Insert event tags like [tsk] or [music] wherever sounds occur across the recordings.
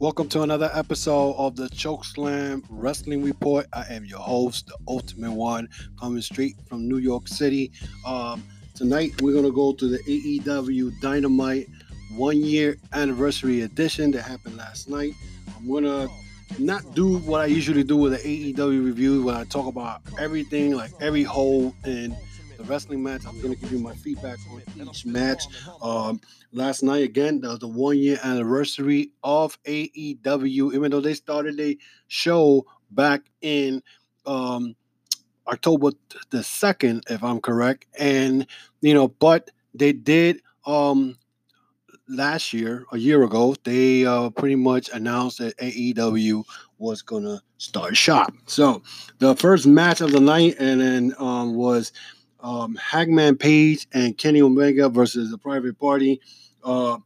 Welcome to another episode of the Chokeslam Wrestling Report. I am your host, the Ultimate One, coming straight from New York City. Um, tonight, we're going to go to the AEW Dynamite one year anniversary edition that happened last night. I'm going to not do what I usually do with the AEW review when I talk about everything, like every hole in the wrestling match. I'm going to give you my feedback on each match. Um, last night, again, that was the one year anniversary of AEW, even though they started a show back in um, October the 2nd, if I'm correct. And, you know, but they did. Um, last year, a year ago, they uh, pretty much announced that AEW was gonna start shop. So the first match of the night, and then um, was um, Hangman Page and Kenny Omega versus the Private Party. Uh,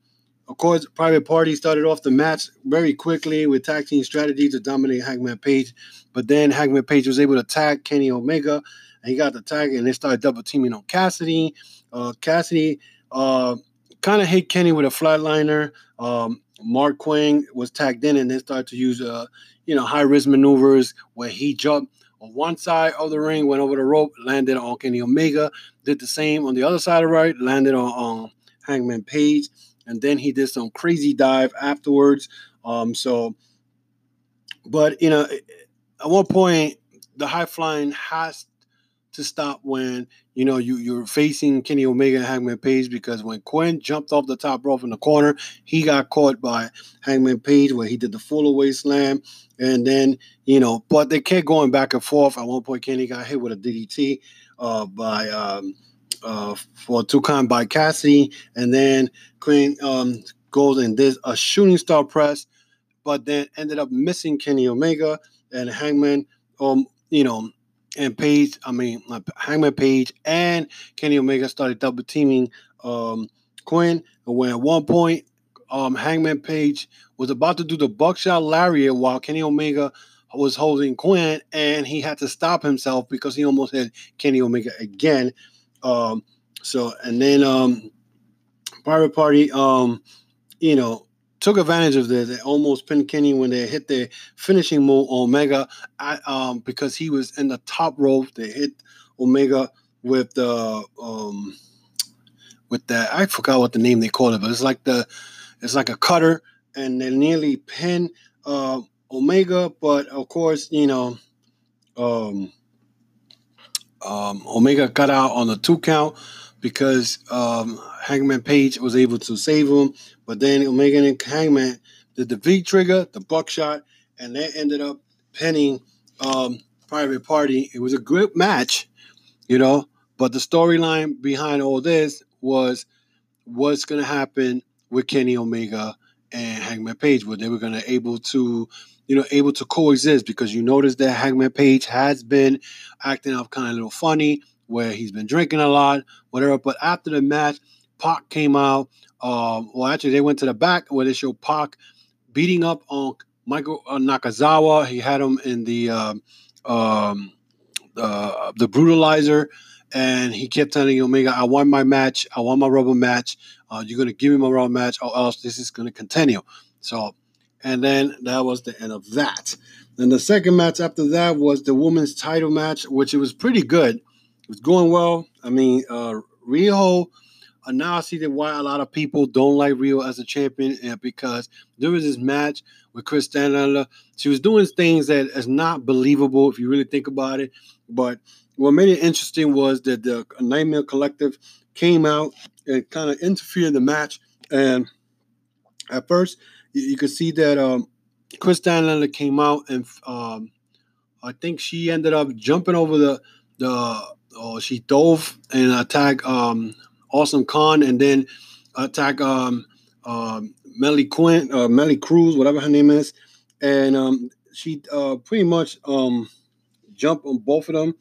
of course, Private Party started off the match very quickly with tag team strategy to dominate Hangman Page, but then Hangman Page was able to tag Kenny Omega, and he got the tag, and they started double teaming on Cassidy. Uh, Cassidy uh, kind of hit Kenny with a flatliner. Um, Marq Quen was tagged in, and then started to use uh, you know high risk maneuvers where he jumped on one side of the ring, went over the rope, landed on Kenny Omega, did the same on the other side of the right, landed on, on Hangman Page, and then he did some crazy dive afterwards. Um, so, but you know, at one point, the high flying has to stop when you know you you're facing Kenny Omega and Hangman Page because when Quen jumped off the top rope in the corner, he got caught by Hangman Page where he did the full away slam, and then you know, but they kept going back and forth. At one point, Kenny got hit with a DDT uh, by um, uh, for by Cassidy, and then Quen um, goes and did a shooting star press, but then ended up missing Kenny Omega and Hangman. Um, you know, and Page, I mean, Hangman Page and Kenny Omega started double teaming um, Quen. And when at one point, um, Hangman Page was about to do the buckshot lariat while Kenny Omega was holding Quen, and he had to stop himself because he almost hit Kenny Omega again. Um, so, and then um, Private Party, um, you know, took advantage of this. They almost pinned Kenny when they hit the finishing move Omega um, because he was in the top rope. They hit Omega with the um, with that. I forgot what the name they called it, but it's like the it's like a cutter, and they nearly pin uh, Omega. But of course, you know, um, um, Omega got out on the two count because um, Hangman Page was able to save him. But then Omega and Hangman did the V trigger, the buckshot, and that ended up pinning um, Private Party. It was a great match, you know, but the storyline behind all this was what's going to happen with Kenny Omega and Hangman Page, where they were going to able to, you know, able to coexist because you notice that Hangman Page has been acting up kind of a little funny where he's been drinking a lot, whatever. But after the match, Pac came out. Um, well, actually, they went to the back where they showed Pac beating up on Michael uh, Nakazawa. He had him in the um, um, uh, the brutalizer, and he kept telling Omega, "I want my match. I want my rubber match. Uh, you're gonna give me my rubber match, or else this is gonna continue." So, and then that was the end of that. Then the second match after that was the women's title match, which it was pretty good. It was going well. I mean, uh, Riho. Uh, now I see that why a lot of people don't like Riho as a champion, and because there was this match with Chris Stanley. She was doing things that is not believable if you really think about it. But what made it interesting was that the Nightmare Collective came out and kind of interfered in the match. And at first, you, you could see that um, Chris Stanley came out and um, I think she ended up jumping over the the oh, she dove and attacked um, Awesome Kong and then attack um, um, Melly Quint, uh, Melly Cruz, whatever her name is, and um, she uh, pretty much um, jumped on both of them,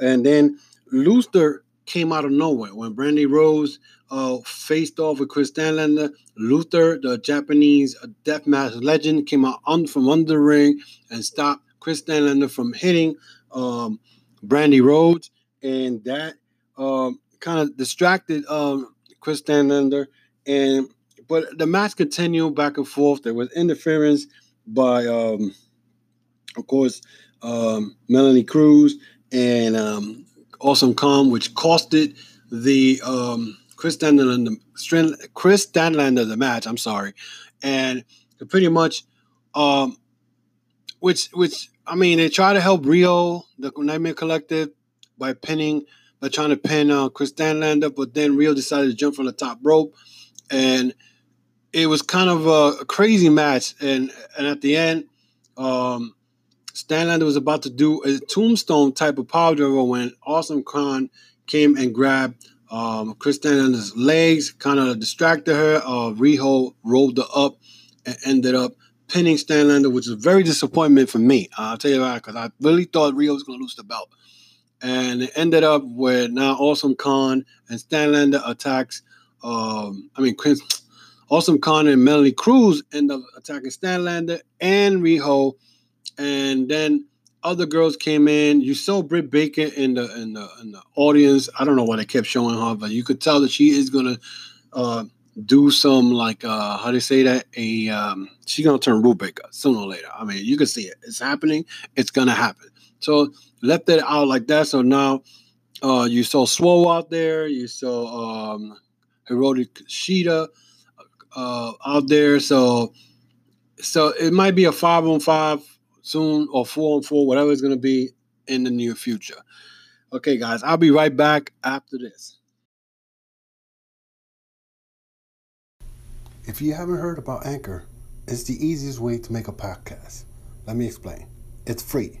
and then Luther came out of nowhere. When Brandi Rhodes uh, faced off with Kris Statlander. Luther, the Japanese deathmatch legend, came out from under the ring and stopped Kris Statlander from hitting um, Brandi Rhodes and that um, kind of distracted um, Kris Statlander and but the match continued back and forth. There was interference by, um, of course, um, Melanie Cruz and um, Awesome Kong, which costed the um, Kris Statlander, Kris Statlander the match. I'm sorry, and pretty much, um, which which I mean, they try to help Riho, the Nightmare Collective, by pinning, by trying to pin uh, Kris Statlander, but then Riho decided to jump from the top rope, and it was kind of a, a crazy match. And and at the end, um, Statlander was about to do a tombstone type of power driver when Awesome Kong came and grabbed um, Kris Statlander's legs, kind of distracted her. Uh, Riho rolled her up and ended up pinning Statlander, which is a very disappointment for me. I'll tell you why, because I really thought Riho was going to lose the belt. And it ended up with now Awesome Kong and Statlander attacks, um, I mean, Chris, [tsk] Awesome Kong and Melanie Cruz end up attacking Statlander and Riho and then other girls came in. You saw Britt Baker in the in the in the audience. I don't know why they kept showing her, but you could tell that she is gonna uh, do some like uh, how do you say that? A um, she's gonna turn Britt Baker sooner or later. I mean, you can see it. It's happening. It's gonna happen. So left it out like that. So now uh, you saw Swole out there. You saw um, Hikaru Shida uh, out there. So so it might be a five on five soon or four on four, whatever it's going to be in the near future. Okay, guys, I'll be right back after this. If you haven't heard about Anchor, it's the easiest way to make a podcast. Let me explain. It's free.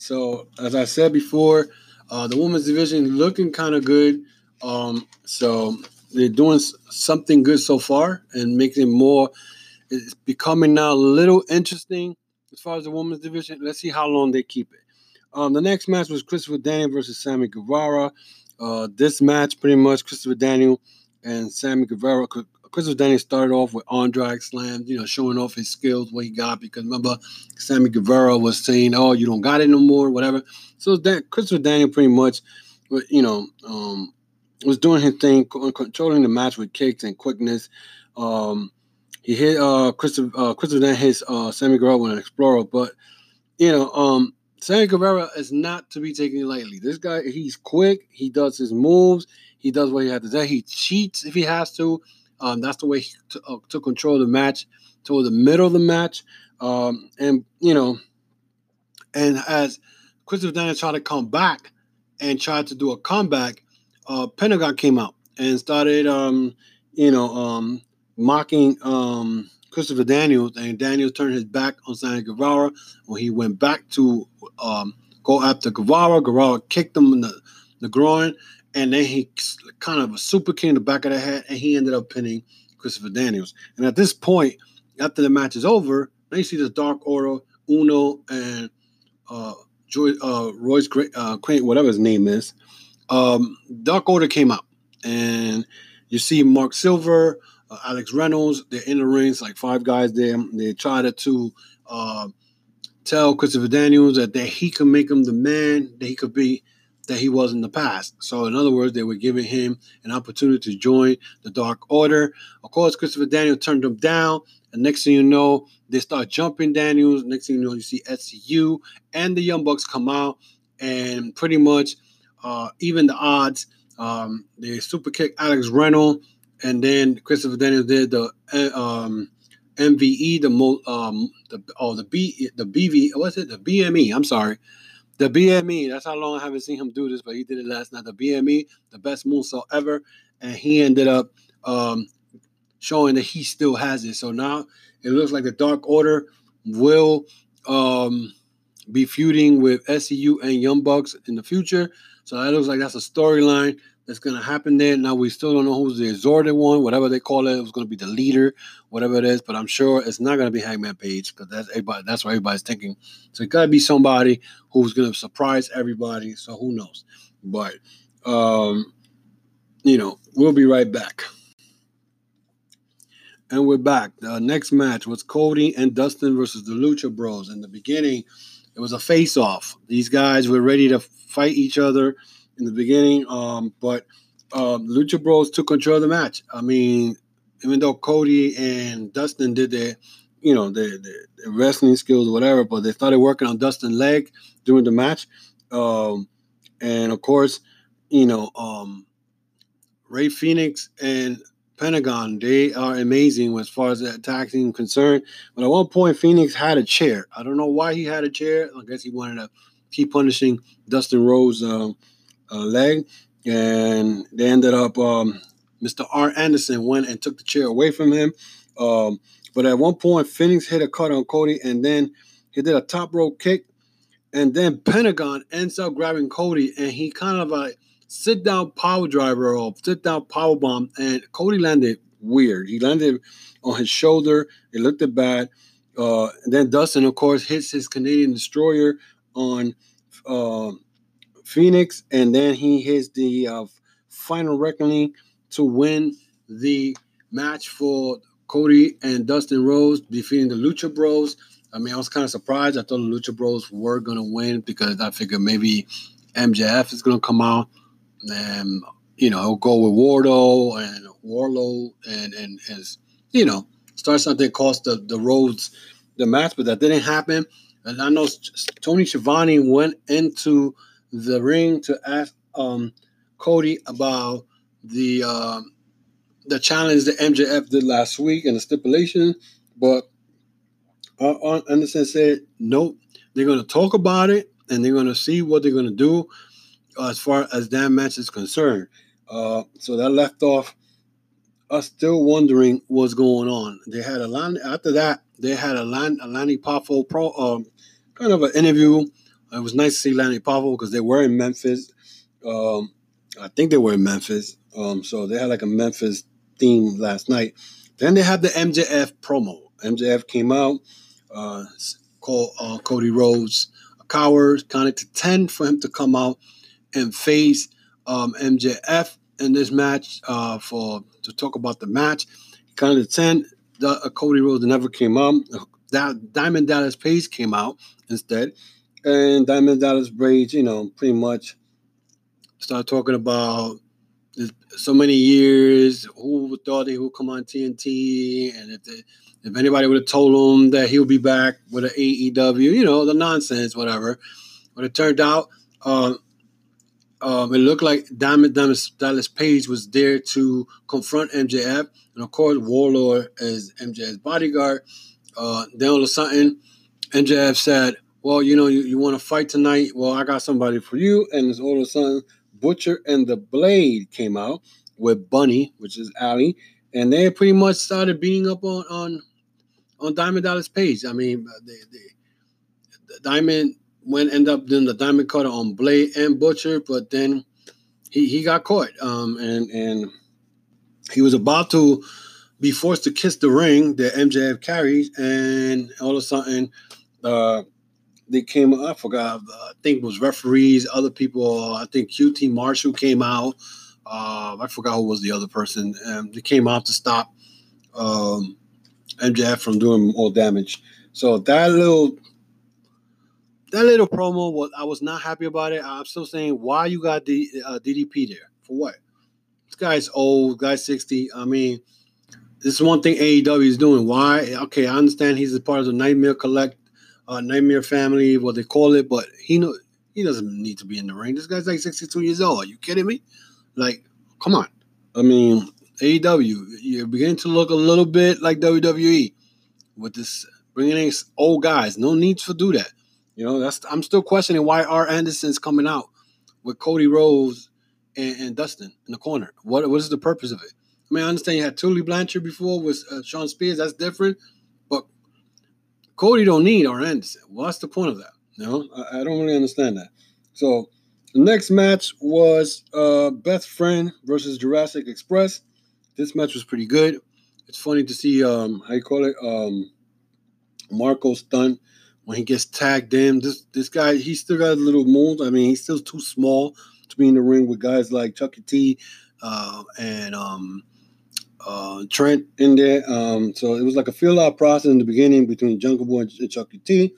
So, as I said before, uh, the women's division looking kind of good. Um, so they're doing something good so far and making it more. It's becoming now a little interesting as far as the women's division. Let's see how long they keep it. Um, the next match was Christopher Daniel versus Sammy Guevara. Uh, this match, pretty much, Christopher Daniel and Sammy Guevara. Christopher Daniel started off with arm drag slams, you know, showing off his skills, what he got. Because remember, Sammy Guevara was saying, "Oh, you don't got it no more," whatever. So that Christopher Daniel pretty much, you know, um, was doing his thing, controlling the match with kicks and quickness. Um, he hit uh Christopher uh Christopher then hits uh Sammy Guevara with an Explorer, but you know, um Sammy Guevara is not to be taken lightly. This guy, he's quick, he does his moves, he does what he has to do. He cheats if he has to. Um, that's the way he t- uh, took control of the match toward the middle of the match. Um, and you know, and as Christopher Daniels tried to come back and tried to do a comeback, uh, Pentagon came out and started, um, you know, um, mocking um, Christopher Daniels, and Daniels turned his back on Sammy Guevara when he went back to um, go after Guevara. Guevara kicked him in the, the groin, and then he kind of a super kick in the back of the head, and he ended up pinning Christopher Daniels. And at this point, after the match is over, now you see the Dark Order, Uno, and uh, Joy, uh, Royce Great, uh, Crane, whatever his name is. Um, Dark Order came out, and you see Mark Silver, uh, Alex Reynolds. They're in the rings, like five guys there. They try to, to uh, tell Christopher Daniels that, that he could make him the man that he could be that he was in the past. So, in other words, they were giving him an opportunity to join the Dark Order. Of course, Christopher Daniels turned them down. And next thing you know, they start jumping Daniels. Next thing you know, you see SCU and the Young Bucks come out and pretty much uh, even the odds. Um, they super kick Alex Reynolds and then Christopher Daniels did the uh, um, MVE, the mo, um, the oh the B the BV what's it the BME? I'm sorry, the BME. That's how long I haven't seen him do this, but he did it last night. The BME, the best moonsault ever, and he ended up um, showing that he still has it. So now it looks like the Dark Order will um, be feuding with SCU and Young Bucks in the future. So that looks like that's a storyline that's going to happen there. Now we still don't know who's the exalted one, whatever they call it. It was going to be the leader, whatever it is. But I'm sure it's not going to be Hangman Page because that's everybody. That's what everybody's thinking. So it got to be somebody who's going to surprise everybody. So who knows? But um, you know, we'll be right back. And we're back. The next match was Cody and Dustin versus the Lucha Bros. In the beginning, it was a face-off. These guys were ready to fight each other in the beginning, um, but uh, Lucha Bros took control of the match. I mean, even though Cody and Dustin did their, you know, their, their, their wrestling skills or whatever, but they started working on Dustin's leg during the match. Um, and of course, you know, um, Rey Fenix and Pentagon, they are amazing as far as the attack team concerned. But at one point, Fenix had a chair. I don't know why he had a chair. I guess he wanted to keep punishing Dustin Rhodes um, leg. And they ended up, um, Mr. Arn Anderson went and took the chair away from him. Um, but at one point, Fenix hit a cut on Cody, and then he did a top rope kick. And then Pentagon ends up grabbing Cody, and he kind of like sit down power driver or sit down power bomb, and Cody landed weird. He landed on his shoulder. It looked bad. Uh, then Dustin, of course, hits his Canadian destroyer on uh, Fenix, and then he hits the uh, final reckoning to win the match for Cody and Dustin Rhodes, defeating the Lucha Bros. I mean, I was kind of surprised. I thought the Lucha Bros were going to win because I figured maybe MJF is going to come out and you know he'll go with Wardlow and Wardlow and and as you know start something cost the the Rhodes the match, but that didn't happen. And I know Tony Schiavone went into the ring to ask um, Cody about the uh, the challenge that MJF did last week and the stipulation, but uh, Anderson said nope. They're going to talk about it and they're going to see what they're going to do as far as that match is concerned. Uh, so that left off us still wondering what's going on. They had a line after that. They had a line, a Lanny Poffo pro, um, kind of an interview. It was nice to see Lanny Poffo because they were in Memphis. Um, I think they were in Memphis. Um, so they had like a Memphis theme last night. Then they had the MJF promo. MJF came out, uh, called uh, Cody Rhodes a coward, counted to 10 for him to come out and face um, MJF in this match uh, for to talk about the match. Counted to ten, the, uh, Cody Rhodes never came out. That Diamond Dallas Page came out instead, and Diamond Dallas Page, you know, pretty much started talking about so many years. Who thought he would come on TNT, and if they, if anybody would have told him that he'll be back with an AEW, you know, the nonsense, whatever. But it turned out. Uh, um, it looked like Diamond Dallas Page was there to confront MJF, and of course Warlord is MJF's bodyguard. Uh, then all of a sudden, MJF said, "Well, you know, you, you want to fight tonight? Well, I got somebody for you." And all of a sudden, Butcher and the Blade came out with Bunny, which is Allie, and they pretty much started beating up on on on Diamond Dallas Page. I mean, they, they, the Diamond went end up doing the diamond cutter on Blade and Butcher, but then he, he got caught. Um, and and he was about to be forced to kiss the ring that MJF carries, and all of a sudden, uh, they came. I forgot. I think it was referees, other people. I think QT Marshall came out. Uh, I forgot who was the other person. Um, they came out to stop um, MJF from doing more damage. So that little that little promo was I was not happy about it. I'm still saying why you got the uh, DDP there for what? This guy's old, guy's sixty. I mean, this is one thing AEW is doing. Why? Okay, I understand he's a part of the Nightmare Collect, uh, Nightmare family, what they call it, but he know he doesn't need to be in the ring. This guy's like 62 years old. Are you kidding me? Like, come on. I mean, AEW, you're beginning to look a little bit like WWE with this bringing in old guys. No need to do that. You know, that's I'm still questioning why Arn Anderson's coming out with Cody Rhodes and, and, Dustin in the corner. What what is the purpose of it? I mean, I understand you had Tully Blanchard before with uh, Shawn Spears. That's different, Cody don't need Arn Anderson. What's the point of that? No, I, I don't really understand that. So The next match was uh, Best Friend versus Jurassic Express. This match was pretty good. It's funny to see um, how you call it um, Marko Stunt when he gets tagged in. This this guy he still got a little mold. I mean he's still too small to be in the ring with guys like Chucky T uh, and um, uh, Trent in there. Um, so it was like a feel out process in the beginning between Jungle Boy and Chucky T.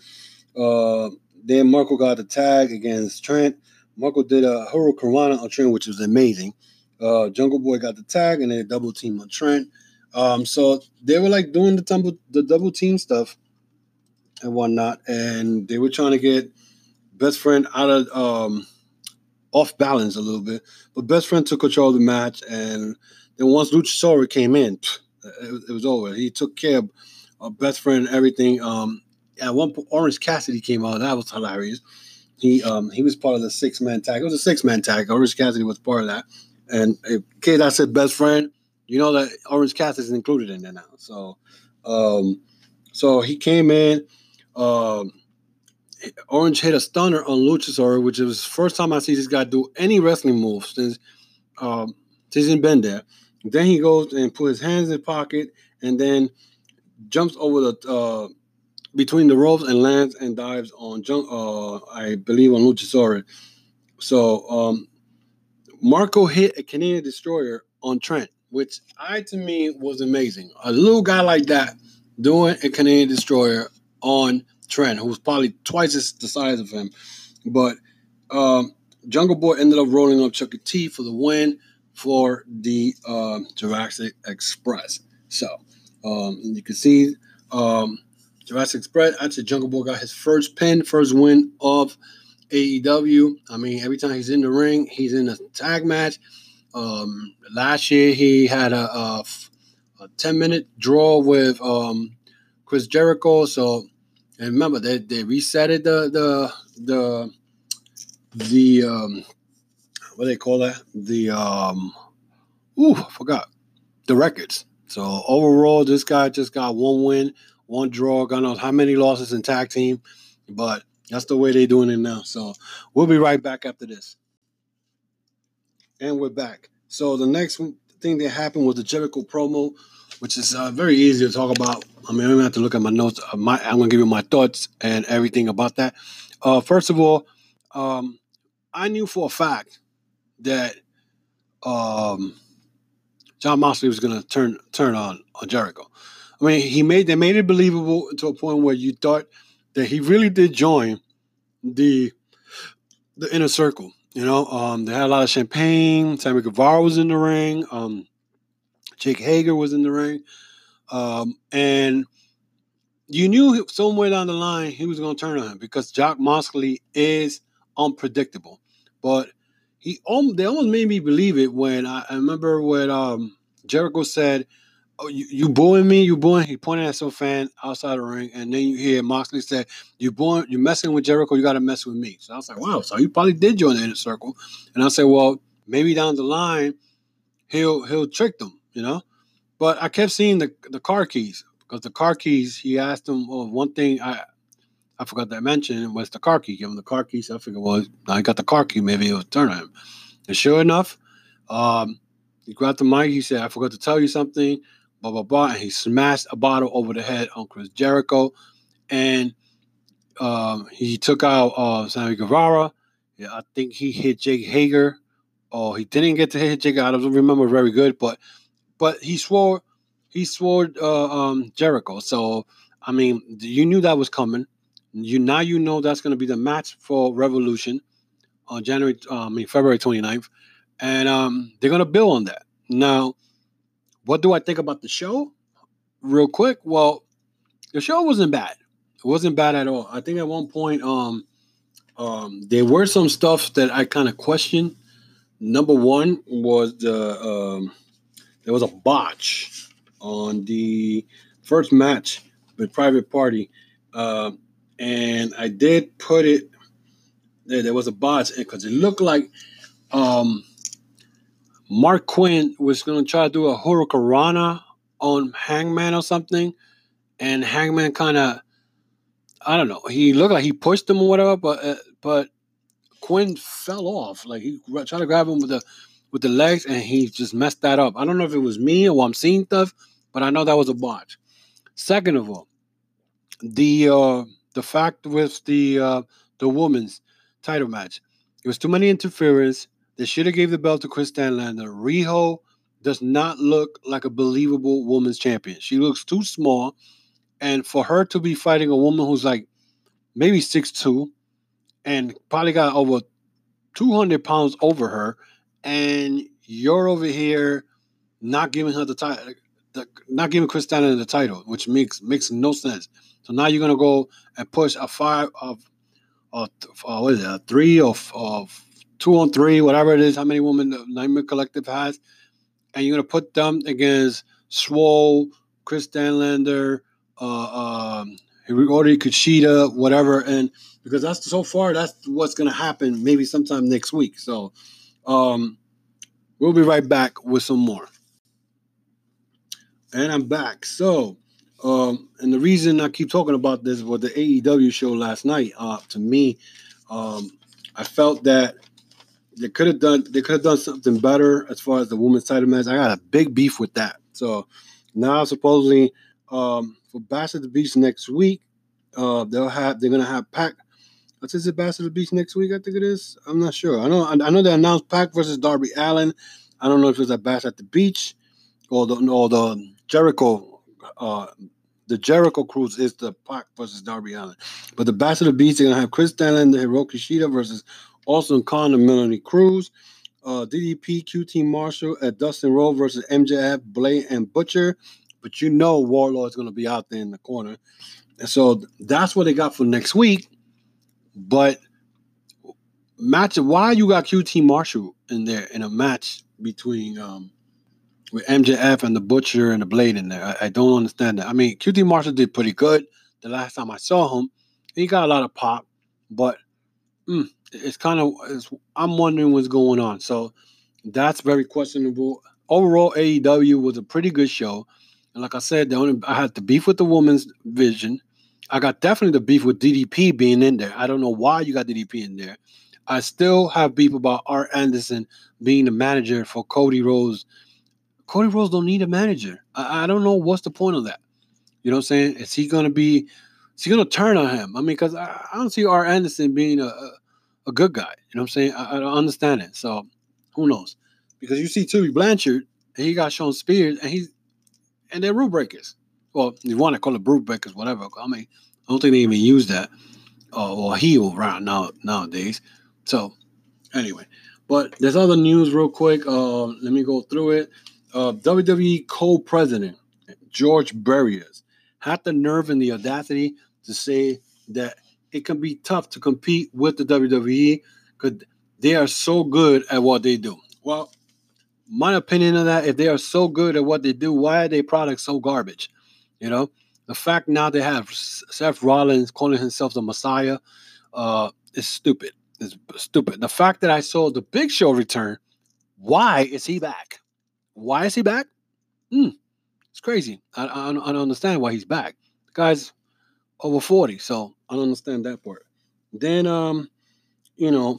Uh, then Marko got the tag against Trent. Marko did a Hurricanrana on Trent, which was amazing. Uh, Jungle Boy got the tag and then a double team on Trent. Um, so they were like doing the tumble, the double team stuff and whatnot, and they were trying to get best friend out of um, off balance a little bit. But best friend took control of the match, and then once Luchasaurus came in, it, was over. He took care of uh, best friend everything. Um, at one point, Orange Cassidy came out. That was hilarious. He um, he was part of the six man tag. It was a six man tag. Orange Cassidy was part of that. And in case I said best friend, you know that Orange Cassidy is included in there now. So, um, so he came in. Um, Orange hit a stunner on Luchasaurus, which was the first time I see this guy do any wrestling moves since um, since he's been there. Then he goes and put his hands in his pocket and then jumps over the uh, between the ropes and lands and dives on. Uh, I believe on Luchasaurus. So um, Marko hit a Canadian destroyer on Trent, which I to me was amazing. A little guy like that doing a Canadian destroyer on Trent, who was probably twice the size of him. But um, Jungle Boy ended up rolling up Chucky T for the win for the uh, Jurassic Express. So um, you can see um, Jurassic Express. Actually, Jungle Boy got his first pin, first win of AEW. I mean, every time he's in the ring, he's in a tag match. Um, last year, he had a, a, a 10 minute draw with um, Chris Jericho. So, and remember, they, they resetted the, the, the, the, um, what do they call that? The, um, ooh, I forgot the records. So, overall, this guy just got one win, one draw. God knows how many losses in tag team, but that's the way they're doing it now. So we'll be right back after this. And we're back. So the next thing that happened was the Jericho promo, which is uh, very easy to talk about. I mean, I'm gonna have to look at my notes. Uh, my, I'm gonna give you my thoughts and everything about that. Uh, first of all, um, I knew for a fact that um, Jon Moxley was gonna turn turn on on Jericho. I mean, he made they made it believable to a point where you thought that he really did join the the inner circle. You know, um, they had a lot of champagne. Sammy Guevara was in the ring. Um, Jake Hager was in the ring, um, and you knew somewhere down the line he was going to turn on him because Jon Moxley is unpredictable. But he, they almost made me believe it when I, I remember when um, Jericho said oh, you, you booing me, you booing. He pointed at some fan outside the ring, and then you hear Moxley say, "You booing, you messing with Jericho, you got to mess with me." So I was like, "Wow!" So he probably did join the inner circle, and I said, "Well, maybe down the line, he'll he'll trick them, you know." But I kept seeing the the car keys because the car keys. He asked him, well, one thing I I forgot to mention was the car key. Give him the car keys. So I figured, well, I got the car key. Maybe it'll turn on him. And sure enough, um, he grabbed the mic. He said, "I forgot to tell you something." blah blah blah, and he smashed a bottle over the head on Chris Jericho, and um, he took out uh, Sammy Guevara. Yeah, I think he hit Jake Hager. Oh, he didn't get to hit Jake. I don't remember very good, but but he swore he swore uh, um, Jericho. So I mean, you knew that was coming. You now you know that's going to be the match for Revolution on January, uh, I mean February 29th. and um, they're going to build on that. Now, what do I think about the show? Real quick, well, the show wasn't bad. It wasn't bad at all. I think at one point, um, um, there were some stuff that I kind of questioned. Number one was the um, there was a botch on the first match with Private Party, uh, and I did put it. There, there was a botch because it looked like um, Marq Quen was going to try to do a Hurricanrana on Hangman or something, and Hangman kind of, I don't know, he looked like he pushed him or whatever, but uh, but Quen fell off. Like he tried to grab him with the with the legs, and he just messed that up. I don't know if it was me or I'm seeing stuff, but I know that was a botch. Second of all, the uh, the fact with the uh, the women's title match, it was too many interference. They should have gave the belt to Kris Statlander. Riho does not look like a believable women's champion. She looks too small, and for her to be fighting a woman who's like maybe six two, and probably got over 200 pounds over her, and you're over here not giving her the title, not giving Kris Statlander the title, which makes makes no sense. So now you're gonna go and push a five of, uh, what is it, a three of of two on three, whatever it is, how many women the Nightmare Collective has, and you're gonna put them against Swole, Kris Statlander, uh, um, Hikaru Kushida, whatever, and because that's so far that's what's gonna happen maybe sometime next week. So um, we'll be right back with some more. And I'm back. So um, and the reason I keep talking about this was the AEW show last night. Uh, to me, um, I felt that they could have done they could have done something better as far as the women's title match. I got a big beef with that. So now supposedly um, for Bash at the Beach next week, uh, they'll have they're gonna have Pac. What's his Bash at the Beach next week? I think it is. I'm not sure. I know I know they announced Pac versus Darby Allin. I don't know if it's a Bash at the Beach or the or the Jericho uh, the Jericho Cruise is the Pac versus Darby Allin. But the Bash of the Beach, they're going to have Kris Statlander, the Hikaru Shida versus Awesome Kong and Melanie Cruz. Uh, DDP, QT Marshall at Dustin Rhodes versus MJF, Blade, and Butcher. But you know Wardlow's going to be out there in the corner. And so that's what they got for next week. But match why you got QT Marshall in there in a match between um, with MJF and the Butcher and the Blade in there. I, I, don't understand that. I mean, QT Marshall did pretty good the last time I saw him. He got a lot of pop, but mm, it's kind of I'm wondering what's going on. So that's very questionable. Overall, AEW was a pretty good show, and like I said, the only I had the beef with the woman's vision. I got definitely the beef with DDP being in there. I don't know why you got DDP in there. I still have beef about Arn Anderson being the manager for Cody Rhodes Cody Rhodes don't need a manager. I, I don't know what's the point of that. You know what I'm saying? Is he gonna be? Is he gonna turn on him? I mean, because I, I, don't see Arn Anderson being a, a, a good guy. You know what I'm saying? I, I, don't understand it. So who knows? Because you see Tully Blanchard, and he got Shawn Spears, and he's and they're rule breakers. Well, you want to call it rule breakers, whatever. I mean, I don't think they even use that uh, or heel around now nowadays. So anyway, but there's other news real quick. Uh, let me go through it uh, WWE co-president George Barrios had the nerve and the audacity to say that it can be tough to compete with the WWE because they are so good at what they do. Well, my opinion on that, if they are so good at what they do, why are their products so garbage? You know, the fact now they have Seth Rollins calling himself the Messiah uh, is stupid. It's stupid. The fact that I saw the Big Show return, why is he back? Why is he back? Hmm, it's crazy. I, I, I don't understand why he's back. The guy's over 40, so I don't understand that part. Then, um, you know,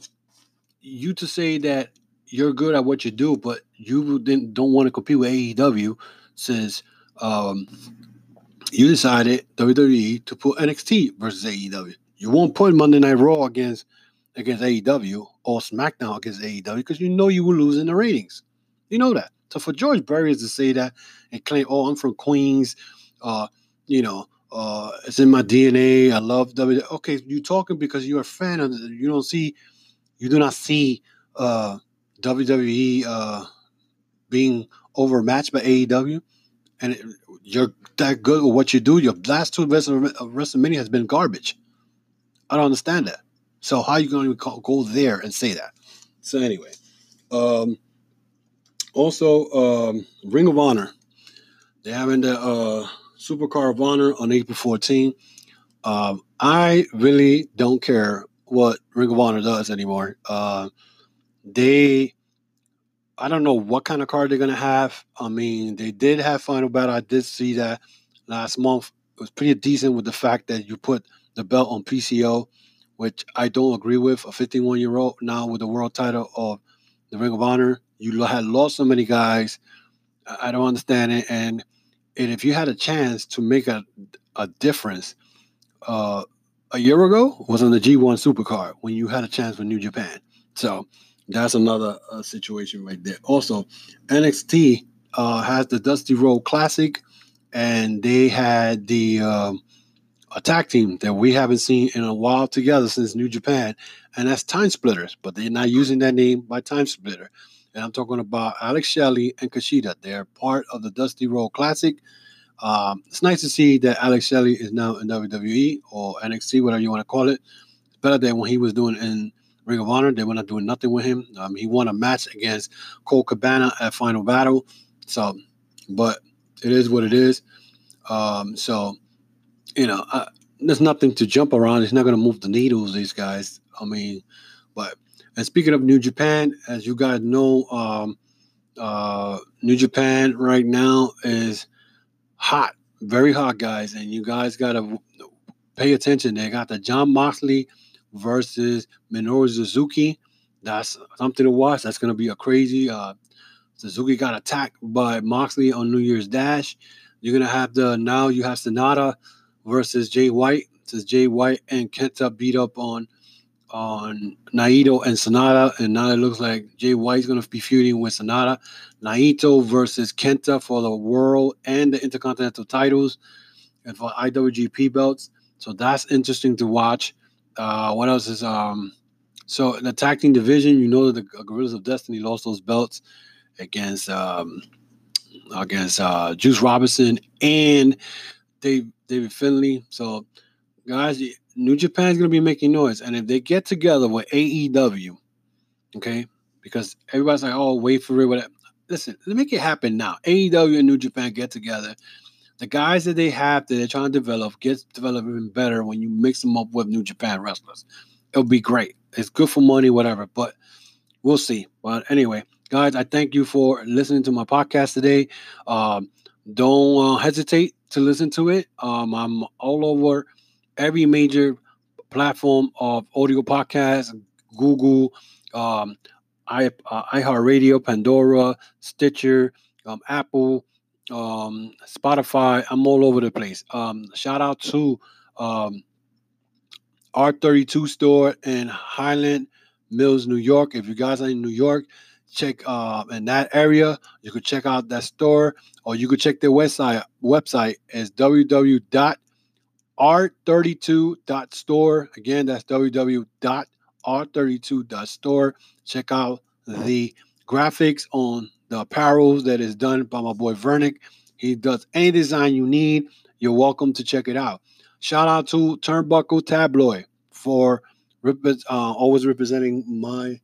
you to say that you're good at what you do, but you didn't, don't want to compete with AEW since um, you decided WWE to put NXT versus AEW. You won't put Monday Night Raw against against AEW or SmackDown against AEW because you know you will lose in the ratings. You know that. So for George Barrios to say that and claim, "Oh, I'm from Queens," uh, you know, uh, it's in my DNA. I love WWE. Okay, you talking because you're a fan of. You don't see, you do not see uh, WWE uh, being overmatched by AEW, and it, you're that good with what you do. Your last two WrestleMania has been garbage. I don't understand that. So how are you going to go there and say that? So anyway, um, also, um, Ring of Honor. They're having the uh, Supercard of Honor on April 14. Um, I really don't care what Ring of Honor does anymore. Uh, they, I don't know what kind of card they're gonna have. I mean, they did have Final Battle. I did see that last month. It was pretty decent with the fact that you put the belt on PCO, which I don't agree with. A 51 year old now with the world title of the Ring of Honor. You had lost so many guys. I don't understand it. And and if you had a chance to make a a difference, uh, a year ago was on the G1 Supercard when you had a chance with New Japan. So that's another uh, situation right there. Also, NXT uh, has the Dusty Rhodes Classic, and they had the um, attack team that we haven't seen in a while together since New Japan, and that's Time Splitters. But they're not using that name by Time Splitter. And I'm talking about Alex Shelley and Kushida. They're part of the Dusty Rhodes Classic. Um, it's nice to see that Alex Shelley is now in WWE or NXT, whatever you want to call it. It's better than when he was doing in Ring of Honor. They were not doing nothing with him. Um, he won a match against Colt Cabana at Final Battle. So, but it is what it is. Um, so, you know, I, there's nothing to jump around. It's not going to move the needles, these guys. I mean, but, and speaking of New Japan, as you guys know, um, uh, New Japan right now is hot, very hot, guys. And you guys got to pay attention. They got the Jon Moxley versus Minoru Suzuki. That's something to watch. That's going to be a crazy. Uh, Suzuki got attacked by Moxley on New Year's Dash. You're going to have the now you have Sanada versus Jay White. Says Jay White and Kenta beat up on on Naito and Sanada, and now it looks like Jay White's going to be feuding with Sanada. Naito versus Kenta for the world and the Intercontinental titles and for IWGP belts. So that's interesting to watch. Uh, what else is um? So in the tag team division, you know that the Guerrillas of Destiny lost those belts against um against uh Juice Robinson and Dave David Finlay. So guys, New Japan's gonna be making noise, and if they get together with AEW, okay, because everybody's like, oh, wait for it, whatever. Listen, let make it happen now. AEW and New Japan get together the guys that they have that they're trying to develop gets developed even better when you mix them up with New Japan wrestlers. It'll be great. It's good for money, whatever, but we'll see. But anyway, guys, I thank you for listening to my podcast today. Um, don't uh, hesitate to listen to it. Um, I'm all over every major platform of audio podcasts, Google, um, i uh, iHeartRadio, Pandora, Stitcher, um, Apple, um, Spotify. I'm all over the place. Um, shout out to um, R32 store in Highland Mills, New York. If you guys are in New York, check uh, in that area. You could check out that store, or you could check their website. Website is www.r32.store. Again, that's www.r32.store. Check out the graphics on the apparels that is done by my boy Vernick. He does any design you need. You're welcome to check it out. Shout out to Turnbuckle Tabloid for uh, always representing my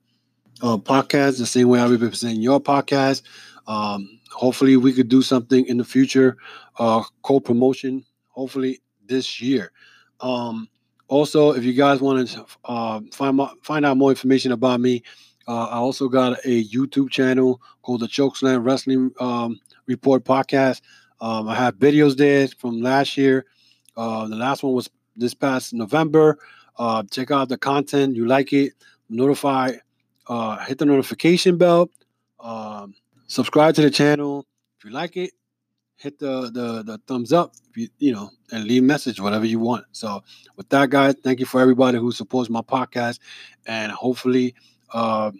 uh, podcast the same way I represent your podcast. Um, hopefully, we could do something in the future, uh, co promotion, hopefully this year. Um, also, if you guys want to uh, find, find out more information about me, uh, I also got a YouTube channel called the Chokeslam Wrestling um, Report Podcast. Um, I have videos there from last year. Uh, the last one was this past November. Uh, check out the content. You like it? Notify. Uh, hit the notification bell. Um, subscribe to the channel if you like it. Hit the the, the thumbs up. You, you know, and leave message whatever you want. So with that, guys, thank you for everybody who supports my podcast, and hopefully uh,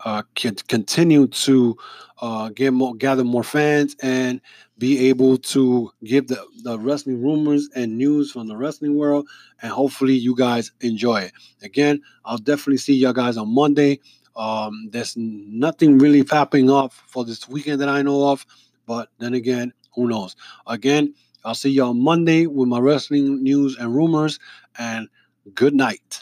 uh, can continue to uh, get more, gather more fans, and be able to give the, the wrestling rumors and news from the wrestling world. And hopefully, you guys enjoy it. Again, I'll definitely see you guys on Monday. Um, there's nothing really popping off for this weekend that I know of, but then again, who knows? Again, I'll see on Monday with my wrestling news and rumors. And good night.